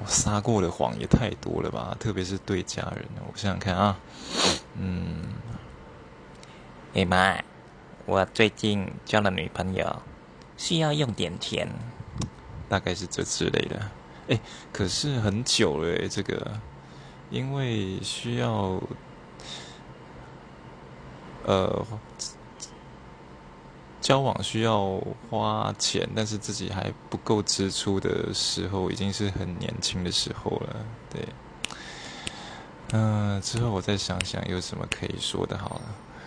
我撒过的谎也太多了吧，特别是对家人。我想想看啊，嗯，哎妈，我最近交了女朋友，需要用点钱，大概是这之类的。哎，可是很久了，这个，因为需要，呃。交往需要花钱，但是自己还不够支出的时候，已经是很年轻的时候了。对，嗯，之后我再想想有什么可以说的，好了。